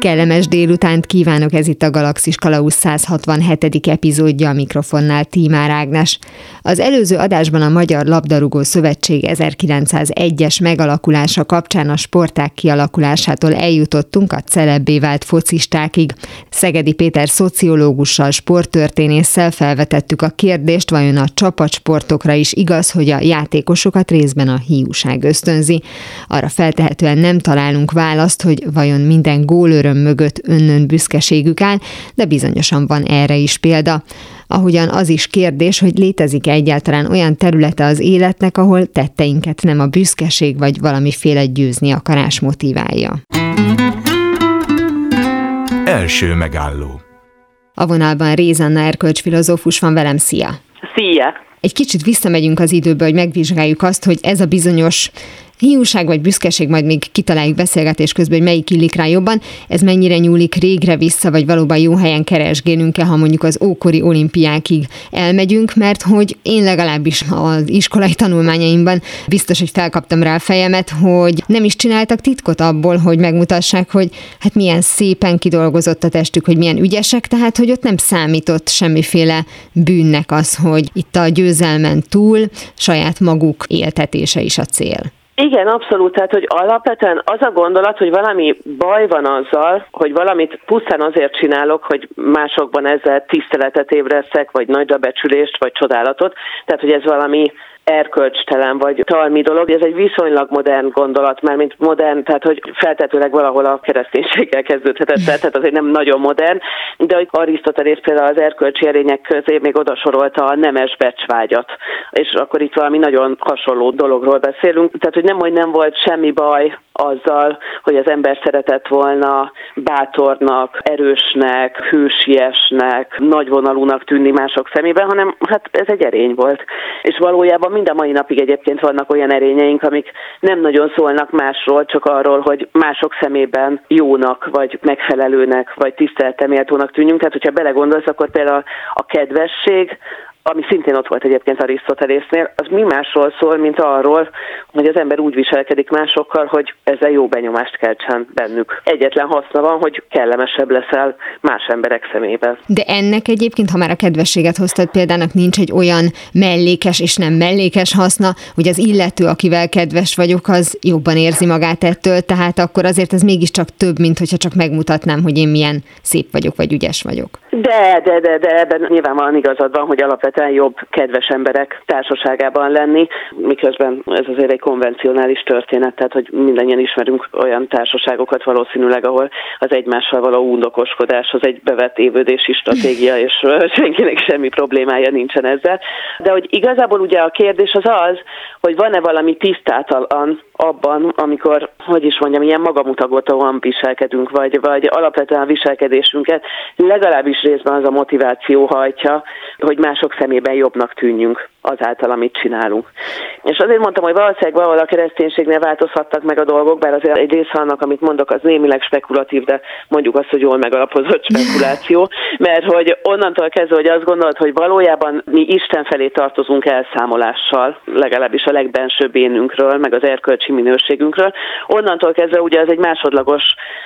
Kellemes délutánt kívánok, ez itt a Galaxis Kalausz 167. epizódja a mikrofonnál Tímár Ágnes. Az előző adásban a Magyar Labdarúgó Szövetség 1901-es megalakulása kapcsán a sporták kialakulásától eljutottunk a celebbé vált focistákig. Szegedi Péter szociológussal, sporttörténésszel felvetettük a kérdést, vajon a csapatsportokra is igaz, hogy a játékosokat részben a hiúság ösztönzi. Arra feltehetően nem találunk választ, hogy vajon minden gólőröm öröm mögött önnön büszkeségük áll, de bizonyosan van erre is példa. Ahogyan az is kérdés, hogy létezik -e egyáltalán olyan területe az életnek, ahol tetteinket nem a büszkeség vagy valamiféle győzni akarás motiválja. Első megálló A vonalban Rézanna erkölcsfilozófus van velem, szia! Szia! Egy kicsit visszamegyünk az időbe, hogy megvizsgáljuk azt, hogy ez a bizonyos hiúság vagy büszkeség, majd még kitaláljuk beszélgetés közben, hogy melyik illik rá jobban, ez mennyire nyúlik régre vissza, vagy valóban jó helyen keresgélünk-e, ha mondjuk az ókori olimpiákig elmegyünk, mert hogy én legalábbis az iskolai tanulmányaimban biztos, hogy felkaptam rá a fejemet, hogy nem is csináltak titkot abból, hogy megmutassák, hogy hát milyen szépen kidolgozott a testük, hogy milyen ügyesek, tehát hogy ott nem számított semmiféle bűnnek az, hogy itt a győzelmen túl saját maguk éltetése is a cél. Igen, abszolút. Tehát, hogy alapvetően az a gondolat, hogy valami baj van azzal, hogy valamit pusztán azért csinálok, hogy másokban ezzel tiszteletet ébreszek, vagy nagyra becsülést, vagy csodálatot. Tehát, hogy ez valami erkölcstelen vagy talmi dolog. Ez egy viszonylag modern gondolat, mert mint modern, tehát hogy feltetőleg valahol a kereszténységgel kezdődhetett, tehát azért nem nagyon modern, de hogy Arisztotelész például az erkölcsi erények közé még odasorolta a nemes becsvágyat, és akkor itt valami nagyon hasonló dologról beszélünk, tehát hogy nem, hogy nem volt semmi baj azzal, hogy az ember szeretett volna bátornak, erősnek, hősiesnek, nagyvonalúnak tűnni mások szemében, hanem hát ez egy erény volt. És valójában mind a mai napig egyébként vannak olyan erényeink, amik nem nagyon szólnak másról, csak arról, hogy mások szemében jónak, vagy megfelelőnek, vagy tiszteleteméltónak tűnjünk. Tehát, hogyha belegondolsz, akkor például a kedvesség, ami szintén ott volt egyébként Arisztotelésznél, az mi másról szól, mint arról, hogy az ember úgy viselkedik másokkal, hogy ezzel jó benyomást keltsen bennük. Egyetlen haszna van, hogy kellemesebb leszel más emberek szemében. De ennek egyébként, ha már a kedvességet hoztad példának, nincs egy olyan mellékes és nem mellékes haszna, hogy az illető, akivel kedves vagyok, az jobban érzi magát ettől, tehát akkor azért ez mégiscsak több, mint hogyha csak megmutatnám, hogy én milyen szép vagyok, vagy ügyes vagyok. De, de, de, de ebben nyilvánvalóan igazad van, hogy alapvetően jobb kedves emberek társaságában lenni, miközben ez azért egy konvencionális történet, tehát hogy mindannyian ismerünk olyan társaságokat valószínűleg, ahol az egymással való undokoskodás az egy bevett évődési stratégia, és senkinek semmi problémája nincsen ezzel. De hogy igazából ugye a kérdés az az, hogy van-e valami tisztátalan abban, amikor, hogy is mondjam, ilyen magamutatóan viselkedünk, vagy, vagy alapvetően a viselkedésünket legalábbis részben az a motiváció hajtja, hogy mások szemében jobbnak tűnjünk azáltal, amit csinálunk. És azért mondtam, hogy valószínűleg valahol a kereszténységnél változhattak meg a dolgok, bár azért egy része annak, amit mondok, az némileg spekulatív, de mondjuk azt, hogy jól megalapozott spekuláció, mert hogy onnantól kezdve, hogy azt gondolod, hogy valójában mi Isten felé tartozunk elszámolással, legalábbis a legbensőbb énünkről, meg az erkölcsi minőségünkről, onnantól kezdve ugye az egy másodlagos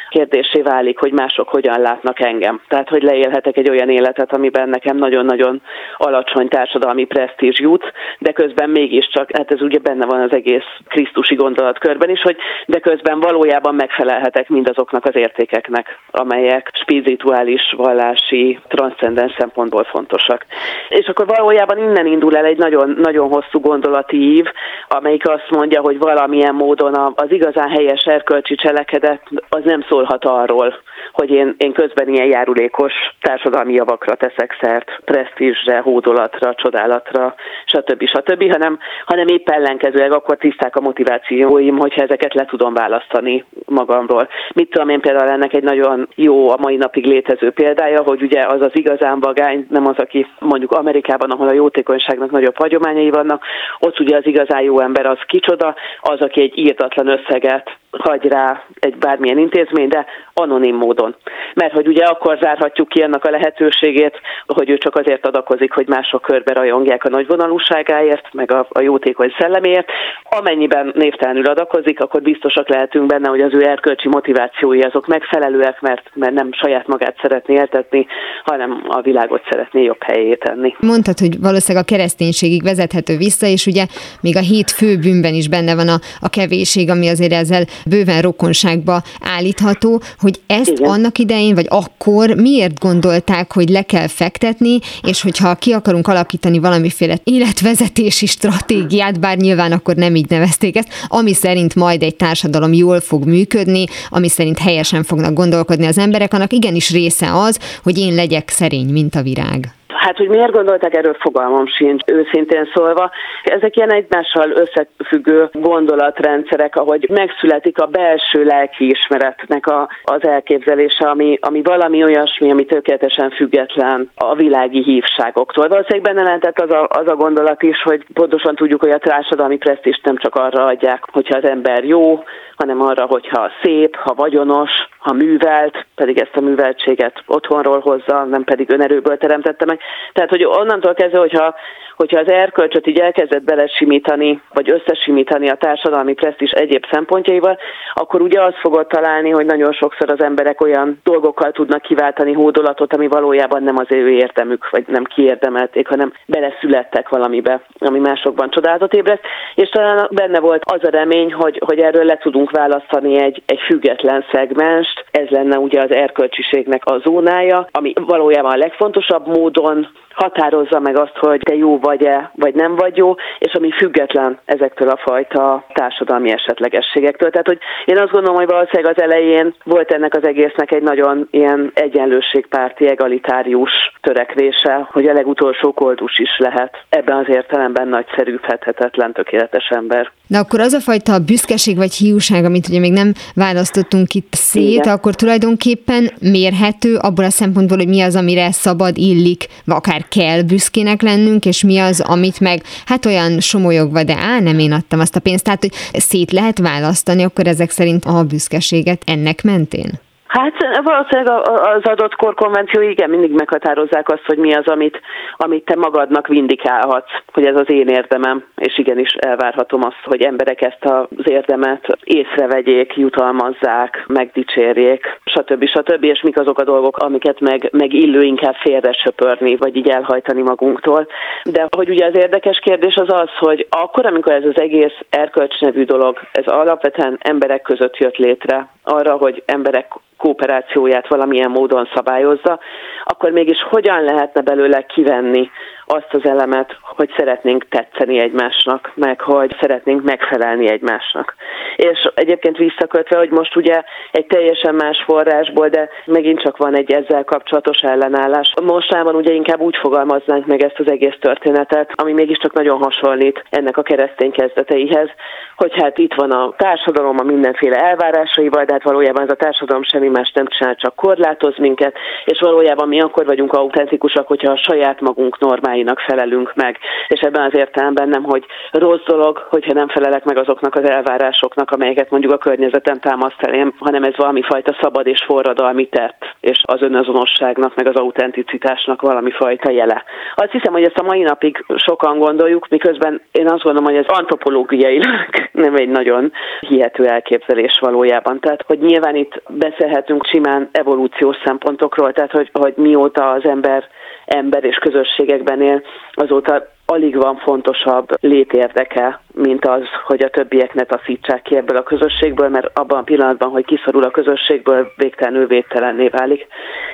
kérdésé válik, hogy mások hogyan látnak engem. Tehát, hogy leélhetek egy olyan életet, amiben nekem nagyon-nagyon alacsony társadalmi presztízs jut, de közben mégiscsak, hát ez ugye benne van az egész krisztusi gondolatkörben is, hogy de közben valójában megfelelhetek mindazoknak az értékeknek, amelyek spirituális, vallási, transzcendens szempontból fontosak. És akkor valójában innen indul el egy nagyon, nagyon hosszú gondolati ív, amelyik azt mondja, hogy valamilyen módon az igazán helyes erkölcsi cselekedet az nem szólhat arról, hogy én, én közben ilyen járulékos társadalmi javakra teszek szert, presztízsre, hódolatra, csodálatra, stb. stb., hanem, hanem épp ellenkezőleg akkor tiszták a motivációim, hogyha ezeket le tudom választani magamról. Mit tudom én például ennek egy nagyon jó a mai napig létező példája, hogy ugye az az igazán vagány, nem az, aki mondjuk Amerikában, ahol a jótékonyságnak nagyobb hagyományai vannak, ott ugye az igazán jó ember az kicsoda, az, aki egy írtatlan összeget hagy rá egy bármilyen intézmény, de anonim módon. Mert hogy ugye akkor zárhatjuk ki annak a lehetőségét, hogy ő csak azért adakozik, hogy mások körbe rajongják a nagyvonalúságáért, meg a, a jótékony szelleméért. Amennyiben névtelenül adakozik, akkor biztosak lehetünk benne, hogy az ő erkölcsi motivációi azok megfelelőek, mert, mert nem saját magát szeretné éltetni, hanem a világot szeretné jobb helyé tenni. Mondtad, hogy valószínűleg a kereszténységig vezethető vissza, és ugye még a hét fő bűnben is benne van a, a kevésség, ami azért ezzel bőven rokonságba állítható, hogy ezt Igen. annak idején, vagy akkor miért gondolták, hogy le kell fektetni, és hogyha ki akarunk alakítani valamiféle életvezetési stratégiát, bár nyilván akkor nem így nevezték ezt, ami szerint majd egy társadalom jól fog működni, ami szerint helyesen fognak gondolkodni az emberek, annak igenis része az, hogy én legyek szerény, mint a virág. Hát, hogy miért gondolták, erről fogalmam sincs, őszintén szólva. Ezek ilyen egymással összefüggő gondolatrendszerek, ahogy megszületik a belső lelkiismeretnek a, az elképzelése, ami, ami valami olyasmi, ami tökéletesen független a világi hívságoktól. Valószínűleg benne lehetett az a, az a gondolat is, hogy pontosan tudjuk, hogy a társadalmi presztist nem csak arra adják, hogyha az ember jó, hanem arra, hogyha szép, ha vagyonos, ha művelt, pedig ezt a műveltséget otthonról hozza, nem pedig önerőből teremtette meg. Tehát, hogy onnantól kezdve, hogyha, hogyha az erkölcsöt így elkezdett belesimítani, vagy összesimítani a társadalmi presztis egyéb szempontjaival, akkor ugye azt fogod találni, hogy nagyon sokszor az emberek olyan dolgokkal tudnak kiváltani hódolatot, ami valójában nem az ő érdemük, vagy nem kiérdemelték, hanem beleszülettek valamibe, ami másokban csodálatot ébreszt, és talán benne volt az a remény, hogy, hogy erről le tudunk választani egy, egy független szegmens, ez lenne ugye az erkölcsiségnek a zónája, ami valójában a legfontosabb módon határozza meg azt, hogy te jó vagy-e, vagy nem vagy jó, és ami független ezektől a fajta társadalmi esetlegességektől. Tehát, hogy én azt gondolom, hogy valószínűleg az elején volt ennek az egésznek egy nagyon ilyen egyenlőségpárti, egalitárius törekvése, hogy a legutolsó koldus is lehet. Ebben az értelemben nagyszerű, fethetetlen, tökéletes ember. De akkor az a fajta büszkeség vagy hiúság, amit ugye még nem választottunk itt szét, Igen. akkor tulajdonképpen mérhető abból a szempontból, hogy mi az, amire szabad illik, akár kell büszkének lennünk, és mi az, amit meg hát olyan somolyogva, de á, nem én adtam azt a pénzt. Tehát, hogy szét lehet választani, akkor ezek szerint a büszkeséget ennek mentén? Hát valószínűleg az adott korkonvenció igen, mindig meghatározzák azt, hogy mi az, amit, amit te magadnak vindikálhatsz, hogy ez az én érdemem, és igenis elvárhatom azt, hogy emberek ezt az érdemet észrevegyék, jutalmazzák, megdicsérjék, stb. stb. és mik azok a dolgok, amiket meg, meg illő inkább félre söpörni, vagy így elhajtani magunktól. De hogy ugye az érdekes kérdés az az, hogy akkor, amikor ez az egész erkölcs nevű dolog, ez alapvetően emberek között jött létre, arra, hogy emberek kooperációját valamilyen módon szabályozza, akkor mégis hogyan lehetne belőle kivenni azt az elemet, hogy szeretnénk tetszeni egymásnak, meg hogy szeretnénk megfelelni egymásnak. És egyébként visszakötve, hogy most ugye egy teljesen más forrásból, de megint csak van egy ezzel kapcsolatos ellenállás. Mostában ugye inkább úgy fogalmaznánk meg ezt az egész történetet, ami mégiscsak nagyon hasonlít ennek a keresztény kezdeteihez, hogy hát itt van a társadalom a mindenféle elvárásaival, de hát valójában ez a társadalom semmi más nem csinál, csak korlátoz minket, és valójában mi akkor vagyunk autentikusak, hogyha a saját magunk normáinak felelünk meg. És ebben az értelemben nem, hogy rossz dolog, hogyha nem felelek meg azoknak az elvárásoknak, amelyeket mondjuk a környezetem támaszt elém, hanem ez valami fajta szabad és forradalmi tett, és az önazonosságnak, meg az autenticitásnak valami fajta jele. Azt hiszem, hogy ezt a mai napig sokan gondoljuk, miközben én azt gondolom, hogy ez antropológiailag nem egy nagyon hihető elképzelés valójában. Tehát, hogy nyilván itt beszélhetünk simán evolúciós szempontokról, tehát, hogy, hogy mióta az ember ember és közösségekben él, azóta alig van fontosabb létérdeke, mint az, hogy a többiek ne taszítsák ki ebből a közösségből, mert abban a pillanatban, hogy kiszorul a közösségből, végtelenül védtelenné válik,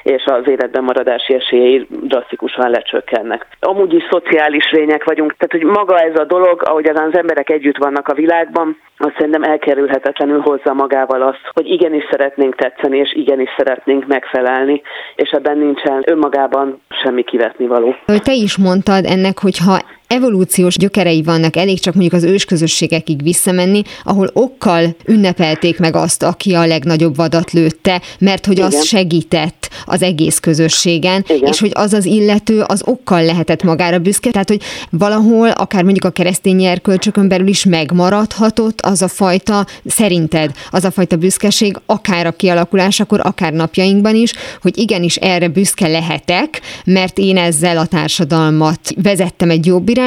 és az életben maradási esélyei drasztikusan lecsökkennek. Amúgy is szociális lények vagyunk, tehát hogy maga ez a dolog, ahogy az emberek együtt vannak a világban, azt szerintem elkerülhetetlenül hozza magával azt, hogy igenis szeretnénk tetszeni, és igenis szeretnénk megfelelni, és ebben nincsen önmagában semmi kivetni való. Te is mondtad ennek, hogyha evolúciós gyökerei vannak, elég csak mondjuk az ősközösségekig visszamenni, ahol okkal ünnepelték meg azt, aki a legnagyobb vadat lőtte, mert hogy az segített az egész közösségen, Igen. és hogy az az illető az okkal lehetett magára büszke, tehát hogy valahol, akár mondjuk a keresztény erkölcsökön belül is megmaradhatott az a fajta, szerinted az a fajta büszkeség, akár a kialakulásakor, akár napjainkban is, hogy igenis erre büszke lehetek, mert én ezzel a társadalmat vezettem egy jobb irányba,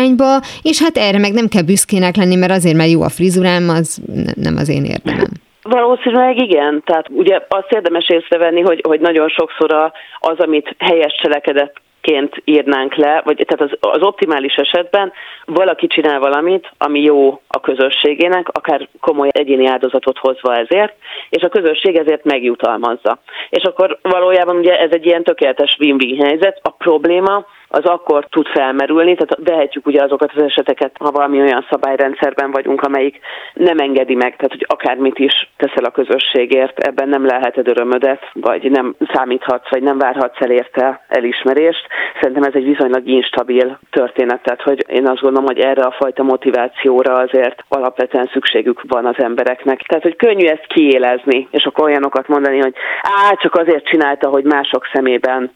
és hát erre meg nem kell büszkének lenni, mert azért, mert jó a frizurám, az nem az én érdemem. Valószínűleg igen. Tehát ugye azt érdemes észrevenni, hogy, hogy nagyon sokszor az, amit helyes cselekedett ként írnánk le, vagy tehát az, az optimális esetben valaki csinál valamit, ami jó a közösségének, akár komoly egyéni áldozatot hozva ezért, és a közösség ezért megjutalmazza. És akkor valójában ugye ez egy ilyen tökéletes win-win helyzet. A probléma az akkor tud felmerülni, tehát vehetjük ugye azokat az eseteket, ha valami olyan szabályrendszerben vagyunk, amelyik nem engedi meg, tehát hogy akármit is teszel a közösségért, ebben nem leheted örömödet, vagy nem számíthatsz, vagy nem várhatsz el érte elismerést. Szerintem ez egy viszonylag instabil történet, tehát hogy én azt gondolom, hogy erre a fajta motivációra azért alapvetően szükségük van az embereknek. Tehát, hogy könnyű ezt kiélezni, és akkor olyanokat mondani, hogy á, csak azért csinálta, hogy mások szemében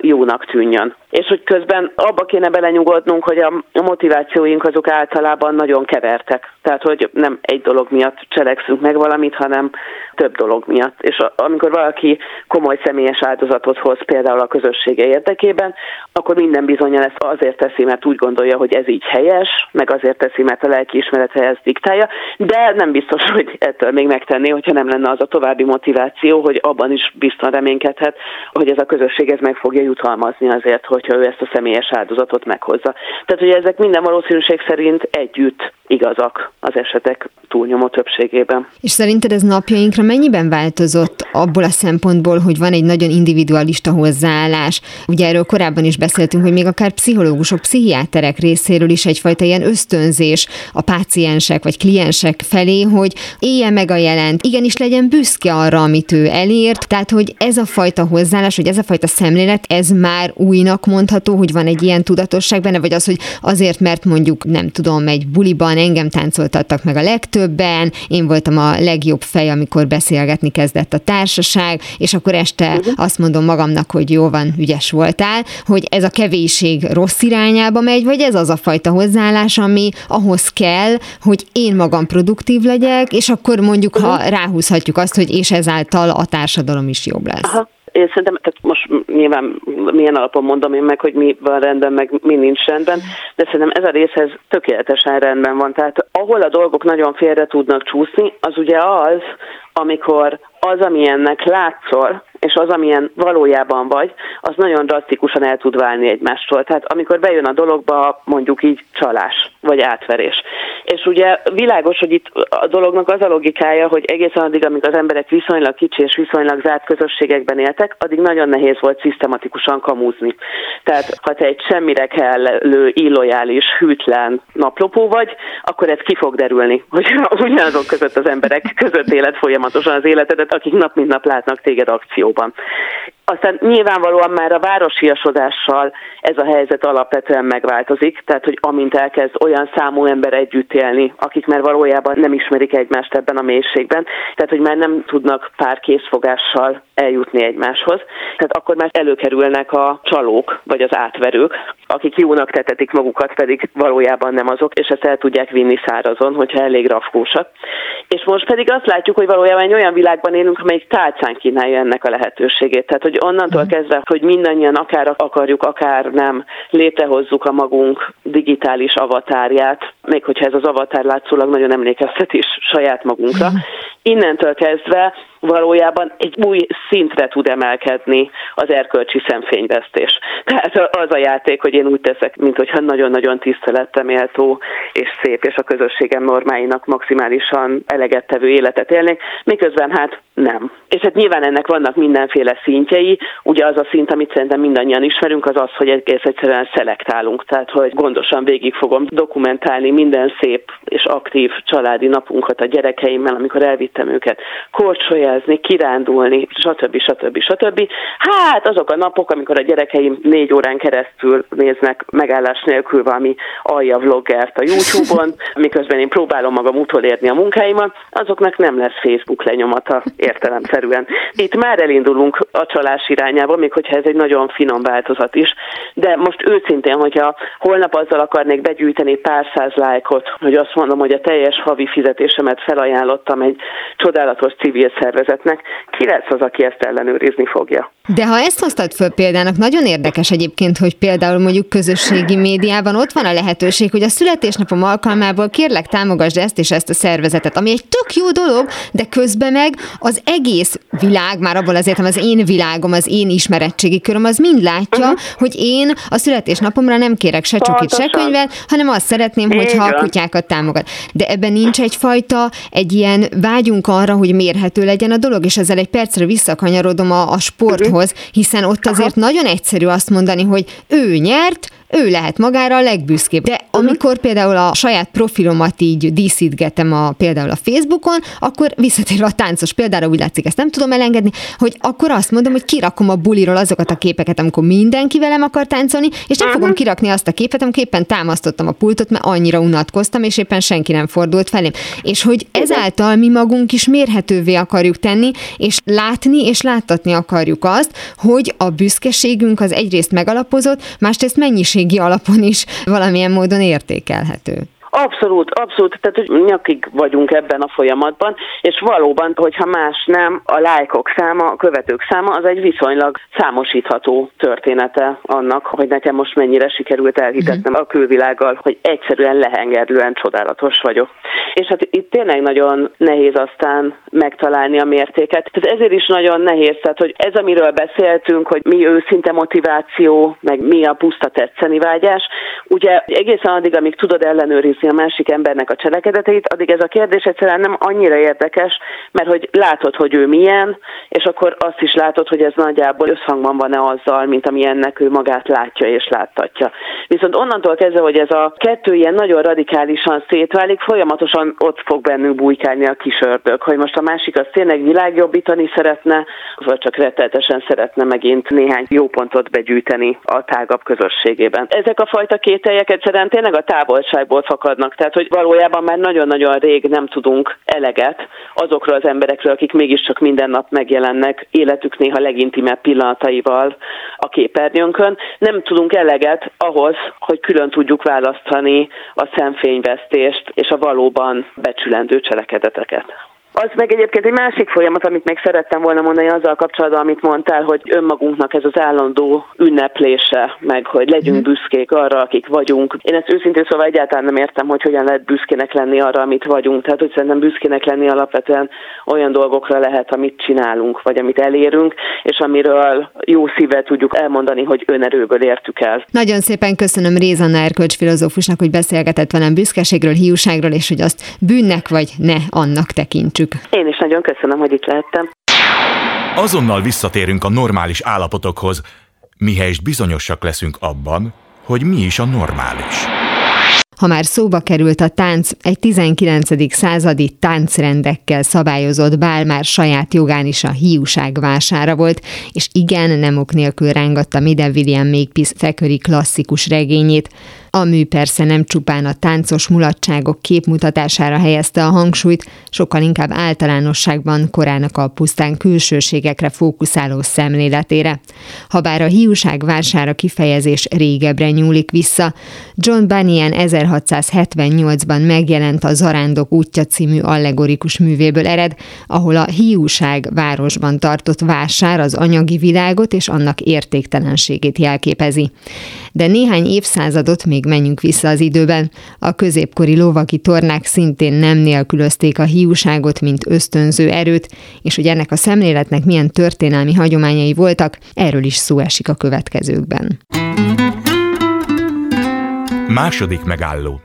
jónak tűnjön. És hogy közben abba kéne belenyugodnunk, hogy a motivációink azok általában nagyon kevertek. Tehát, hogy nem egy dolog miatt cselekszünk meg valamit, hanem több dolog miatt. És amikor valaki komoly személyes áldozatot hoz például a közössége érdekében, akkor minden bizonyal ezt azért teszi, mert úgy gondolja, hogy ez így helyes, meg azért teszi, mert a lelkiismerete ezt diktálja, de nem biztos, hogy ettől még megtenné, hogyha nem lenne az a további motiváció, hogy abban is biztosan reménykedhet, hogy ez a közösség ez meg fogja jutalmazni azért, hogyha ő ezt a személyes áldozatot meghozza. Tehát, hogy ezek minden valószínűség szerint együtt igazak az esetek túlnyomó többségében. És szerinted ez napjainkra mennyiben változott abból a szempontból, hogy van egy nagyon individualista hozzáállás? Ugye erről korábban is beszéltünk, hogy még akár pszichológusok, pszichiáterek részéről is egyfajta ilyen ösztönzés a páciensek vagy kliensek felé, hogy élje meg a jelent, igenis legyen büszke arra, amit ő elért. Tehát, hogy ez a fajta hozzáállás, hogy ez a fajta szemlélet, ez már újnak mondható, hogy van egy ilyen tudatosság benne, vagy az, hogy azért, mert mondjuk nem tudom, egy buliban engem táncoltattak meg a legtöbben, én voltam a legjobb fej, amikor beszélgetni kezdett a társaság, és akkor este uh-huh. azt mondom magamnak, hogy jó van, ügyes voltál, hogy ez a kevésség rossz irányába megy, vagy ez az a fajta hozzáállás, ami ahhoz kell, hogy én magam produktív legyek, és akkor mondjuk, ha ráhúzhatjuk azt, hogy és ezáltal a társadalom is jobb lesz. Aha. Én szerintem, tehát most nyilván milyen alapon mondom én meg, hogy mi van rendben, meg mi nincs rendben, de szerintem ez a részhez tökéletesen rendben van. Tehát ahol a dolgok nagyon félre tudnak csúszni, az ugye az, amikor az, amilyennek látszol, és az, amilyen valójában vagy, az nagyon drasztikusan el tud válni egymástól. Tehát amikor bejön a dologba mondjuk így csalás, vagy átverés. És ugye világos, hogy itt a dolognak az a logikája, hogy egészen addig, amíg az emberek viszonylag kicsi és viszonylag zárt közösségekben éltek, addig nagyon nehéz volt szisztematikusan kamúzni. Tehát ha te egy semmire kellő, illojális, hűtlen naplopó vagy, akkor ez ki fog derülni, hogy ugyanazok között az emberek között élet folyamatosan az életedet, akik nap mint nap látnak téged akcióban. Aztán nyilvánvalóan már a városiasodással ez a helyzet alapvetően megváltozik, tehát hogy amint elkezd olyan számú ember együtt élni, akik már valójában nem ismerik egymást ebben a mélységben, tehát hogy már nem tudnak pár készfogással eljutni egymáshoz, tehát akkor már előkerülnek a csalók, vagy az átverők, akik jónak tetetik magukat, pedig valójában nem azok, és ezt el tudják vinni szárazon, hogyha elég rafkósak. És most pedig azt látjuk, hogy valójában egy olyan világban élünk, amelyik tálcán kínálja ennek a lehetőségét. Tehát, hogy onnantól mhm. kezdve, hogy mindannyian akár akarjuk, akár nem, létrehozzuk a magunk digitális avatárját, még hogyha ez az avatár látszólag nagyon emlékeztet is saját magunkra. Mhm. Innentől kezdve valójában egy új szintre tud emelkedni az erkölcsi szemfényvesztés. Tehát az a játék, hogy én úgy teszek, mint hogyha nagyon-nagyon tiszteleteméltó és szép, és a közösségem normáinak maximálisan eleget tevő életet élnék, miközben hát nem. És hát nyilván ennek vannak mindenféle szintjei, ugye az a szint, amit szerintem mindannyian ismerünk, az az, hogy egész egyszerűen szelektálunk, tehát hogy gondosan végig fogom dokumentálni minden szép és aktív családi napunkat a gyerekeimmel, amikor elvittem őket korcsolya biciklizni, kirándulni, stb. stb. stb. Hát azok a napok, amikor a gyerekeim négy órán keresztül néznek megállás nélkül valami alja vloggert a YouTube-on, miközben én próbálom magam utolérni a munkáimat, azoknak nem lesz Facebook lenyomata értelemszerűen. Itt már elindulunk a csalás irányába, még hogyha ez egy nagyon finom változat is, de most őszintén, hogyha holnap azzal akarnék begyűjteni pár száz lájkot, hogy azt mondom, hogy a teljes havi fizetésemet felajánlottam egy csodálatos civil szervezetnek, ki lesz az, aki ezt ellenőrizni fogja? De ha ezt hoztad föl példának, nagyon érdekes egyébként, hogy például mondjuk közösségi médiában ott van a lehetőség, hogy a születésnapom alkalmából kérlek támogasd ezt és ezt a szervezetet, ami egy tök jó dolog, de közben meg az egész világ, már abból azért, az én világom, az én ismerettségi köröm, az mind látja, uh-huh. hogy én a születésnapomra nem kérek se csokit, se könyvet, hanem azt szeretném, hogyha a kutyákat támogat. De ebben nincs egyfajta, egy ilyen vágyunk arra, hogy mérhető legyen a dolog, és ezzel egy percre visszakanyarodom a, a sporthoz, uh-huh. hiszen ott azért nagyon egyszerű azt mondani, hogy ő nyert, ő lehet magára a legbüszkébb. De mhm. amikor például a saját profilomat így díszítgetem a, például a Facebookon, akkor visszatérve a táncos példára úgy látszik, ezt nem tudom elengedni, hogy akkor azt mondom, hogy kirakom a buliról azokat a képeket, amikor mindenki velem akar táncolni, és nem fogom mhm. kirakni azt a képet, amikor éppen támasztottam a pultot, mert annyira unatkoztam, és éppen senki nem fordult felém. És hogy ezáltal mi magunk is mérhetővé akarjuk tenni, és látni és láttatni akarjuk azt, hogy a büszkeségünk az egyrészt megalapozott, másrészt mennyiség minőségi alapon is valamilyen módon értékelhető. Abszolút, abszolút, tehát hogy nyakig vagyunk ebben a folyamatban, és valóban, hogyha más nem, a lájkok száma, a követők száma, az egy viszonylag számosítható története annak, hogy nekem most mennyire sikerült elhitetnem a külvilággal, hogy egyszerűen lehengerlően csodálatos vagyok. És hát itt tényleg nagyon nehéz aztán megtalálni a mértéket. Tehát ezért is nagyon nehéz, tehát hogy ez, amiről beszéltünk, hogy mi őszinte motiváció, meg mi a puszta tetszeni vágyás, ugye egészen addig, amíg tudod ellenőrizni a másik embernek a cselekedeteit, addig ez a kérdés egyszerűen nem annyira érdekes, mert hogy látod, hogy ő milyen, és akkor azt is látod, hogy ez nagyjából összhangban van-e azzal, mint amilyennek ő magát látja és láttatja. Viszont onnantól kezdve, hogy ez a kettő ilyen nagyon radikálisan szétválik, folyamatosan ott fog bennünk bújkálni a kis ördög, hogy most a másik az tényleg világjobbítani szeretne, vagy csak retteltesen szeretne megint néhány jó pontot begyűjteni a tágabb közösségében. Ezek a fajta kételjek egyszerűen tényleg a távolságból fakad maradnak. Tehát, hogy valójában már nagyon-nagyon rég nem tudunk eleget azokról az emberekről, akik mégiscsak minden nap megjelennek életük néha legintimebb pillanataival a képernyőnkön. Nem tudunk eleget ahhoz, hogy külön tudjuk választani a szemfényvesztést és a valóban becsülendő cselekedeteket. Az meg egyébként egy másik folyamat, amit még szerettem volna mondani azzal kapcsolatban, amit mondtál, hogy önmagunknak ez az állandó ünneplése, meg hogy legyünk mhm. büszkék arra, akik vagyunk. Én ezt őszintén szóval egyáltalán nem értem, hogy hogyan lehet büszkének lenni arra, amit vagyunk. Tehát, hogy szerintem büszkének lenni alapvetően olyan dolgokra lehet, amit csinálunk, vagy amit elérünk, és amiről jó szívvel tudjuk elmondani, hogy önerőből értük el. Nagyon szépen köszönöm Rézanna Erkölcs filozófusnak, hogy beszélgetett velem büszkeségről, hiúságról, és hogy azt bűnnek vagy ne annak tekintsük köszönjük. Én is nagyon köszönöm, hogy itt lehettem. Azonnal visszatérünk a normális állapotokhoz, mihelyest bizonyosak leszünk abban, hogy mi is a normális. Ha már szóba került a tánc, egy 19. századi táncrendekkel szabályozott bál már saját jogán is a hiúság vására volt, és igen, nem ok nélkül rángatta Mide William Makepeace Thackeray klasszikus regényét, a mű persze nem csupán a táncos mulatságok képmutatására helyezte a hangsúlyt, sokkal inkább általánosságban korának a pusztán külsőségekre fókuszáló szemléletére. Habár a hiúság vársára kifejezés régebbre nyúlik vissza, John Bunyan 1678-ban megjelent a Zarándok útja című allegorikus művéből ered, ahol a hiúság városban tartott vásár az anyagi világot és annak értéktelenségét jelképezi. De néhány évszázadot még menjünk vissza az időben. A középkori lovaki tornák szintén nem nélkülözték a hiúságot, mint ösztönző erőt, és hogy ennek a szemléletnek milyen történelmi hagyományai voltak, erről is szó esik a következőkben. Második megálló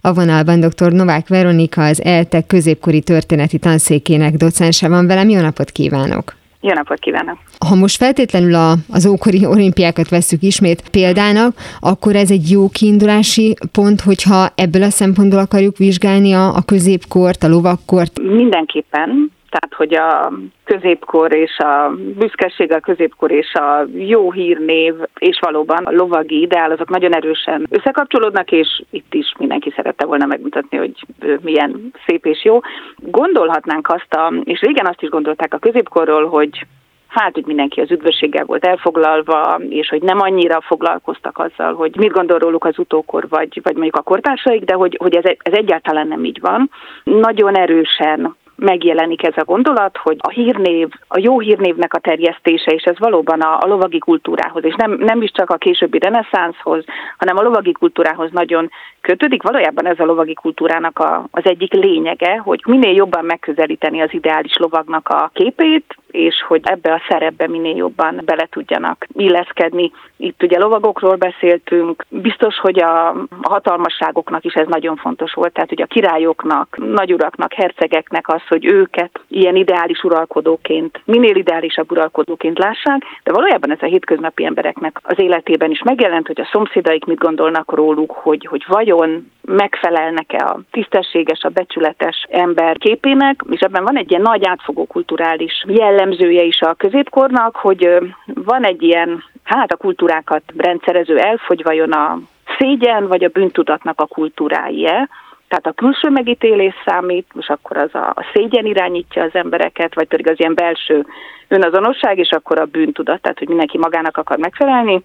a vonalban dr. Novák Veronika, az ELTE középkori történeti tanszékének docense van velem. Jó napot kívánok! Jó napot kívánok! Ha most feltétlenül a, az ókori olimpiákat veszük ismét példának, akkor ez egy jó kiindulási pont, hogyha ebből a szempontból akarjuk vizsgálni a, a középkort, a lovakkort? Mindenképpen, Tehát, hogy a középkor és a büszkeség, a középkor és a jó hírnév, és valóban a lovagi ideál, azok nagyon erősen összekapcsolódnak, és itt is mindenki szerette volna megmutatni, hogy milyen szép és jó. Gondolhatnánk azt, a, és régen azt is gondolták a középkorról, hogy hát, hogy mindenki az üdvösséggel volt elfoglalva, és hogy nem annyira foglalkoztak azzal, hogy mit gondol róluk az utókor, vagy, vagy mondjuk a kortársaik, de hogy, hogy ez, ez egyáltalán nem így van. Nagyon erősen megjelenik ez a gondolat, hogy a hírnév, a jó hírnévnek a terjesztése, és ez valóban a, a lovagi kultúrához, és nem, nem is csak a későbbi reneszánszhoz, hanem a lovagi kultúrához nagyon kötődik. Valójában ez a lovagi kultúrának a, az egyik lényege, hogy minél jobban megközelíteni az ideális lovagnak a képét, és hogy ebbe a szerepbe minél jobban bele tudjanak illeszkedni. Itt ugye lovagokról beszéltünk, biztos, hogy a hatalmasságoknak is ez nagyon fontos volt, tehát hogy a királyoknak, nagyuraknak, hercegeknek az, hogy őket ilyen ideális uralkodóként, minél ideálisabb uralkodóként lássák, de valójában ez a hétköznapi embereknek az életében is megjelent, hogy a szomszédaik mit gondolnak róluk, hogy, hogy vajon megfelelnek-e a tisztességes, a becsületes ember képének, és ebben van egy ilyen nagy átfogó kulturális jellemzője is a középkornak, hogy van egy ilyen, hát a kultúrákat rendszerező elfogy vajon a szégyen vagy a bűntudatnak a kultúrája, tehát a külső megítélés számít, és akkor az a, a szégyen irányítja az embereket, vagy pedig az ilyen belső önazonosság, és akkor a bűntudat, tehát hogy mindenki magának akar megfelelni,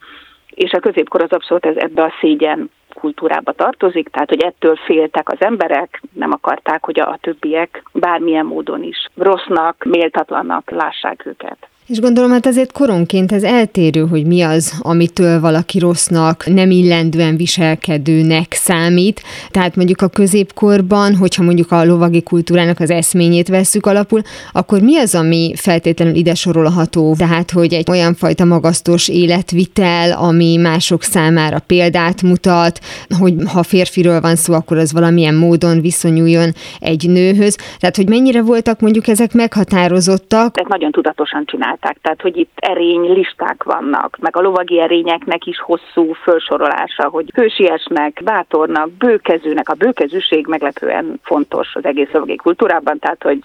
és a középkor az abszolút ez ebbe a szégyen kultúrába tartozik, tehát hogy ettől féltek az emberek, nem akarták, hogy a többiek bármilyen módon is rossznak, méltatlannak lássák őket. És gondolom, hát azért koronként ez eltérő, hogy mi az, amitől valaki rossznak, nem illendően viselkedőnek számít. Tehát mondjuk a középkorban, hogyha mondjuk a lovagi kultúrának az eszményét vesszük alapul, akkor mi az, ami feltétlenül ide sorolható? Tehát, hogy egy olyan fajta magasztos életvitel, ami mások számára példát mutat, hogy ha férfiről van szó, akkor az valamilyen módon viszonyuljon egy nőhöz. Tehát, hogy mennyire voltak mondjuk ezek meghatározottak? Ezt nagyon tudatosan csinál csinálták, tehát hogy itt erény listák vannak, meg a lovagi erényeknek is hosszú felsorolása, hogy hősiesnek, bátornak, bőkezőnek, a bőkezűség meglepően fontos az egész lovagi kultúrában, tehát hogy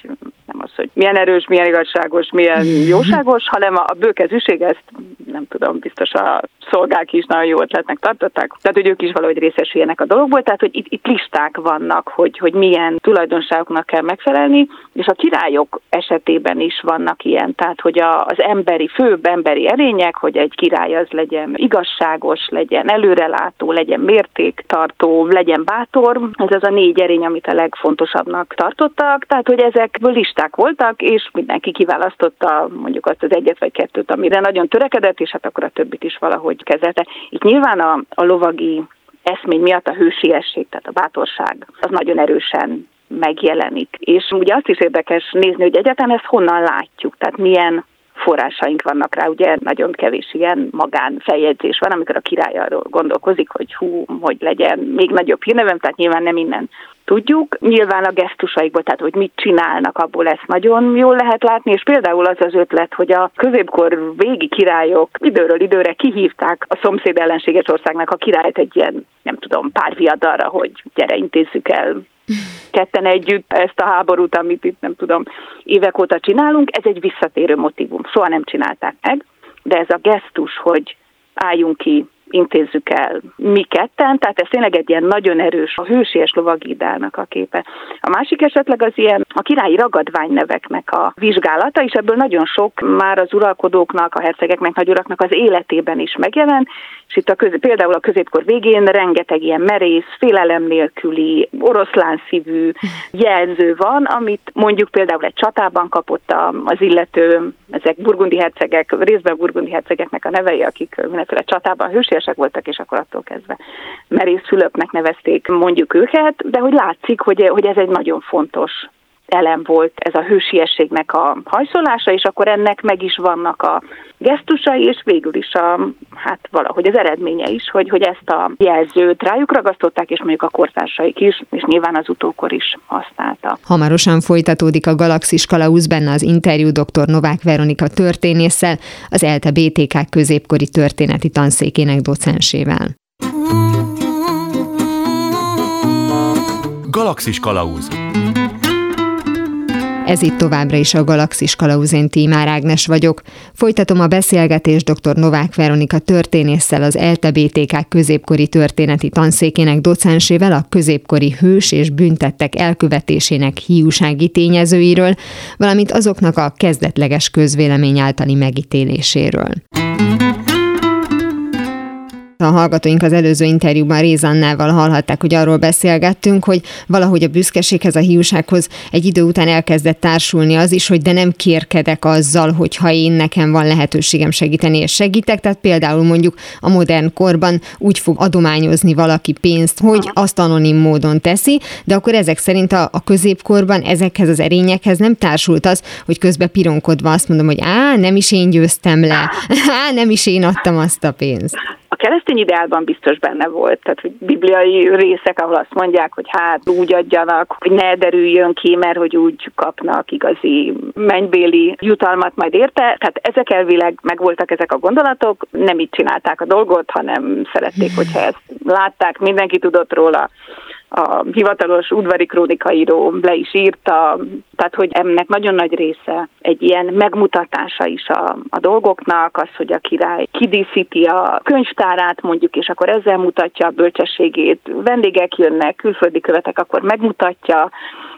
nem az, hogy milyen erős, milyen igazságos, milyen jóságos, hanem a bőkezűség, ezt nem tudom, biztos a szolgák is nagyon jó ötletnek tartották, tehát hogy ők is valahogy részesüljenek a dologból, tehát hogy itt, itt listák vannak, hogy, hogy milyen tulajdonságoknak kell megfelelni, és a királyok esetében is vannak ilyen, tehát hogy a, az emberi, főbb emberi erények, hogy egy király az legyen igazságos, legyen előrelátó, legyen mértéktartó, legyen bátor. Ez az a négy erény, amit a legfontosabbnak tartottak, tehát hogy ezekből listák voltak, és mindenki kiválasztotta mondjuk azt az egyet vagy kettőt, amire nagyon törekedett, és hát akkor a többit is valahogy kezelte. Itt nyilván a, a lovagi eszmény miatt a hősiesség, tehát a bátorság, az nagyon erősen megjelenik. És ugye azt is érdekes nézni, hogy egyáltalán ezt honnan látjuk, tehát milyen forrásaink vannak rá, ugye nagyon kevés ilyen magán feljegyzés van, amikor a király arról gondolkozik, hogy hú, hogy legyen még nagyobb hírnevem, tehát nyilván nem innen tudjuk. Nyilván a gesztusaikból, tehát hogy mit csinálnak, abból ezt nagyon jól lehet látni, és például az az ötlet, hogy a középkor végi királyok időről időre kihívták a szomszéd ellenséges országnak a királyt egy ilyen, nem tudom, pár viadalra, hogy gyere, intézzük el ketten együtt ezt a háborút, amit itt nem tudom, évek óta csinálunk, ez egy visszatérő motivum. Soha nem csinálták meg, de ez a gesztus, hogy álljunk ki, intézzük el mi ketten, tehát ez tényleg egy ilyen nagyon erős, a hősies lovagidának a képe. A másik esetleg az ilyen a királyi ragadványneveknek a vizsgálata, és ebből nagyon sok már az uralkodóknak, a hercegeknek, nagyuraknak az életében is megjelen, és itt a köz, például a középkor végén rengeteg ilyen merész, félelem nélküli, oroszlán szívű jelző van, amit mondjuk például egy csatában kapott az illető, ezek burgundi hercegek, részben burgundi hercegeknek a nevei, akik mindenféle csatában hősiesek voltak, és akkor attól kezdve merész Fülöpnek nevezték mondjuk őket, de hogy látszik, hogy, hogy ez egy nagyon fontos elem volt ez a hősiességnek a hajszolása, és akkor ennek meg is vannak a gesztusai, és végül is a, hát valahogy az eredménye is, hogy, hogy ezt a jelzőt rájuk ragasztották, és mondjuk a kortársaik is, és nyilván az utókor is használta. Hamarosan folytatódik a Galaxis Kalausz benne az interjú dr. Novák Veronika történésszel, az ELTE BTK középkori történeti tanszékének docensével. Galaxis Kalauz Ez itt továbbra is a Galaxis Kalauzén Tímár Ágnes vagyok. Folytatom a beszélgetést dr. Novák Veronika történésszel, az LTBTK középkori történeti tanszékének docensével a középkori hős és büntettek elkövetésének hiúsági tényezőiről, valamint azoknak a kezdetleges közvélemény általi megítéléséről. A hallgatóink az előző interjúban Rézannával hallhatták, hogy arról beszélgettünk, hogy valahogy a büszkeséghez, a hiúsághoz egy idő után elkezdett társulni az is, hogy de nem kérkedek azzal, hogyha én nekem van lehetőségem segíteni, és segítek. Tehát például mondjuk a modern korban úgy fog adományozni valaki pénzt, hogy azt anonim módon teszi, de akkor ezek szerint a, a középkorban ezekhez az erényekhez nem társult az, hogy közben pironkodva azt mondom, hogy á, nem is én győztem le, á, nem is én adtam azt a pénzt. Keresztény ideálban biztos benne volt, tehát hogy bibliai részek, ahol azt mondják, hogy hát úgy adjanak, hogy ne derüljön ki, mert hogy úgy kapnak igazi mennybéli jutalmat majd érte. Tehát ezek elvileg megvoltak ezek a gondolatok, nem így csinálták a dolgot, hanem szerették, hogyha ezt látták, mindenki tudott róla a hivatalos udvari krónikaíró le is írta, tehát hogy ennek nagyon nagy része egy ilyen megmutatása is a, a dolgoknak, az, hogy a király kidíszíti a könyvtárát mondjuk, és akkor ezzel mutatja a bölcsességét. Vendégek jönnek, külföldi követek, akkor megmutatja,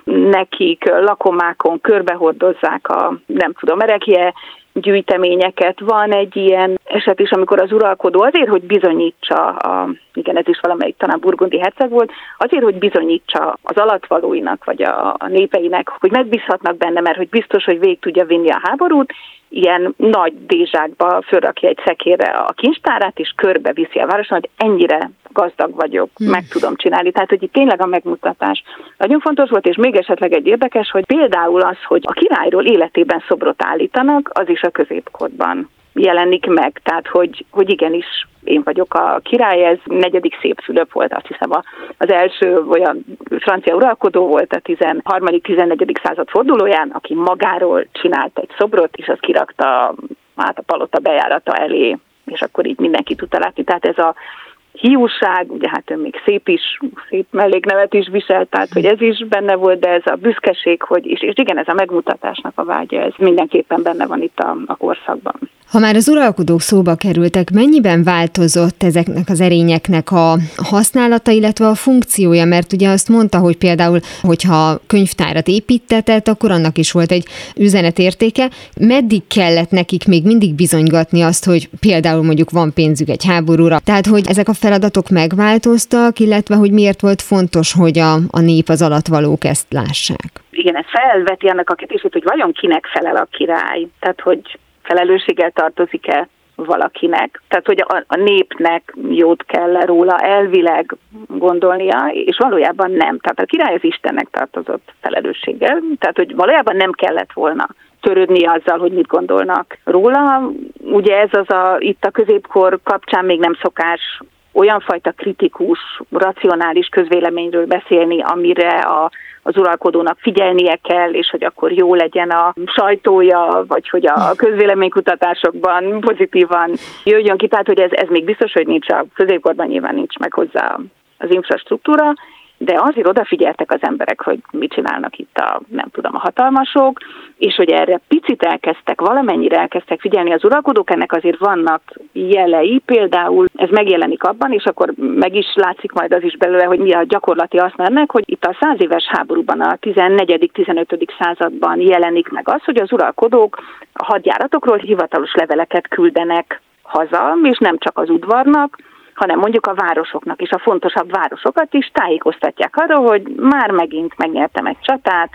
nekik lakomákon körbehordozzák a, nem tudom, erekje gyűjteményeket. Van egy ilyen eset is, amikor az uralkodó azért, hogy bizonyítsa, a, igen, ez is valamelyik talán burgundi herceg volt, azért, hogy bizonyítsa az alatvalóinak, vagy a, a népeinek, hogy megbízhatnak benne, mert hogy biztos, hogy végig tudja vinni a háborút, ilyen nagy dézsákba fölrakja egy szekére a kincstárát, és körbe viszi a városon, hogy ennyire gazdag vagyok, hmm. meg tudom csinálni. Tehát, hogy itt tényleg a megmutatás nagyon fontos volt, és még esetleg egy érdekes, hogy például az, hogy a királyról életében szobrot állítanak, az is a középkorban jelenik meg. Tehát, hogy, hogy igenis én vagyok a király, ez negyedik szép Fülöp volt, azt hiszem a, az első olyan francia uralkodó volt a 13.-14. század fordulóján, aki magáról csinált egy szobrot, és azt kirakta hát a palota bejárata elé, és akkor így mindenki tudta látni. Tehát ez a hiúság, ugye hát ő még szép is, szép melléknevet is viselt, tehát hogy ez is benne volt, de ez a büszkeség, hogy is, és igen, ez a megmutatásnak a vágya, ez mindenképpen benne van itt a, a korszakban. Ha már az uralkodók szóba kerültek, mennyiben változott ezeknek az erényeknek a használata, illetve a funkciója? Mert ugye azt mondta, hogy például, hogyha könyvtárat építetett, akkor annak is volt egy üzenetértéke. Meddig kellett nekik még mindig bizonygatni azt, hogy például mondjuk van pénzük egy háborúra? Tehát, hogy ezek a feladatok megváltoztak, illetve hogy miért volt fontos, hogy a, a nép az alatvalók ezt lássák? Igen, ez felveti annak a kérdését, hogy vajon kinek felel a király. Tehát, hogy felelősséggel tartozik-e valakinek. Tehát, hogy a, a népnek jót kell róla elvileg gondolnia, és valójában nem. Tehát a király az Istennek tartozott felelősséggel, tehát, hogy valójában nem kellett volna törődni azzal, hogy mit gondolnak róla. Ugye ez az a, itt a középkor kapcsán még nem szokás olyan fajta kritikus, racionális közvéleményről beszélni, amire a az uralkodónak figyelnie kell, és hogy akkor jó legyen a sajtója, vagy hogy a közvéleménykutatásokban pozitívan jöjjön ki. Tehát, hogy ez, ez még biztos, hogy nincs a középkorban nyilván nincs meg hozzá az infrastruktúra, de azért odafigyeltek az emberek, hogy mit csinálnak itt a, nem tudom, a hatalmasok, és hogy erre picit elkezdtek, valamennyire elkezdtek figyelni az uralkodók, ennek azért vannak jelei, például ez megjelenik abban, és akkor meg is látszik majd az is belőle, hogy mi a gyakorlati haszna ennek, hogy itt a száz éves háborúban, a 14.-15. században jelenik meg az, hogy az uralkodók a hadjáratokról hivatalos leveleket küldenek haza, és nem csak az udvarnak, hanem mondjuk a városoknak is, a fontosabb városokat is tájékoztatják arra, hogy már megint megnyertem egy csatát,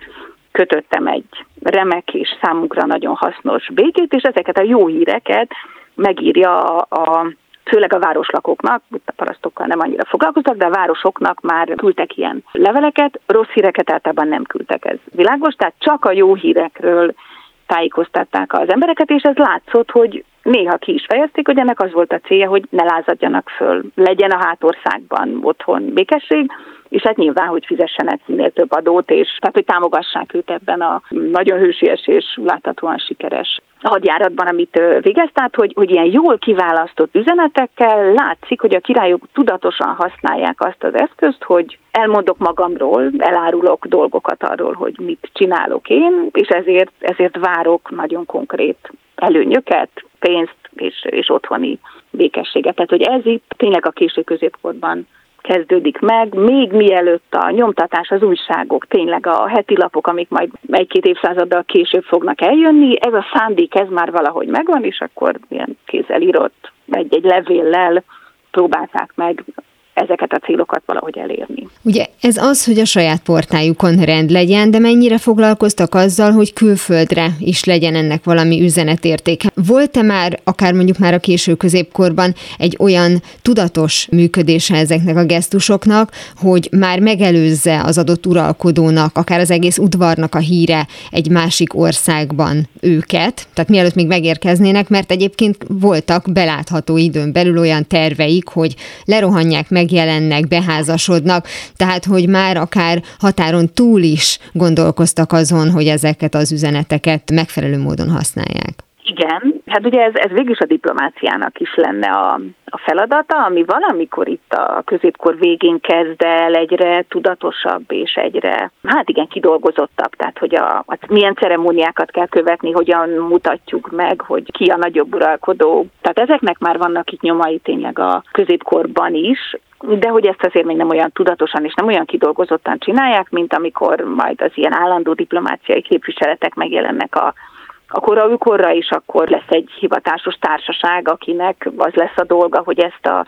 kötöttem egy remek és számunkra nagyon hasznos békét, és ezeket a jó híreket megírja a, a főleg a városlakóknak, a parasztokkal nem annyira foglalkoztak, de a városoknak már küldtek ilyen leveleket, rossz híreket általában nem küldtek, ez világos, tehát csak a jó hírekről tájékoztatták az embereket, és ez látszott, hogy néha ki is fejezték, hogy ennek az volt a célja, hogy ne lázadjanak föl, legyen a hátországban otthon békesség, és hát nyilván, hogy fizessenek minél több adót, és tehát, hogy támogassák őt ebben a nagyon hősies és láthatóan sikeres hadjáratban, amit végez, tehát hogy, hogy ilyen jól kiválasztott üzenetekkel látszik, hogy a királyok tudatosan használják azt az eszközt, hogy elmondok magamról, elárulok dolgokat arról, hogy mit csinálok én, és ezért, ezért várok nagyon konkrét előnyöket, pénzt és, és otthoni békességet. Tehát, hogy ez itt tényleg a késő középkorban kezdődik meg, még mielőtt a nyomtatás, az újságok, tényleg a heti lapok, amik majd egy-két évszázaddal később fognak eljönni, ez a szándék, ez már valahogy megvan, és akkor ilyen kézzel írott egy-egy levéllel próbálták meg ezeket a célokat valahogy elérni. Ugye ez az, hogy a saját portájukon rend legyen, de mennyire foglalkoztak azzal, hogy külföldre is legyen ennek valami üzenetérték? Volt-e már, akár mondjuk már a késő középkorban egy olyan tudatos működése ezeknek a gesztusoknak, hogy már megelőzze az adott uralkodónak, akár az egész udvarnak a híre egy másik országban őket, tehát mielőtt még megérkeznének, mert egyébként voltak belátható időn belül olyan terveik, hogy lerohanják meg megjelennek, beházasodnak, tehát hogy már akár határon túl is gondolkoztak azon, hogy ezeket az üzeneteket megfelelő módon használják. Igen, hát ugye ez, ez végül is a diplomáciának is lenne a, a feladata, ami valamikor itt a középkor végén kezd el egyre tudatosabb és egyre, hát igen, kidolgozottabb, tehát hogy a, a milyen ceremóniákat kell követni, hogyan mutatjuk meg, hogy ki a nagyobb uralkodó. Tehát ezeknek már vannak itt nyomai tényleg a középkorban is, de hogy ezt azért még nem olyan tudatosan és nem olyan kidolgozottan csinálják, mint amikor majd az ilyen állandó diplomáciai képviseletek megjelennek a a korra is akkor lesz egy hivatásos társaság, akinek az lesz a dolga, hogy ezt a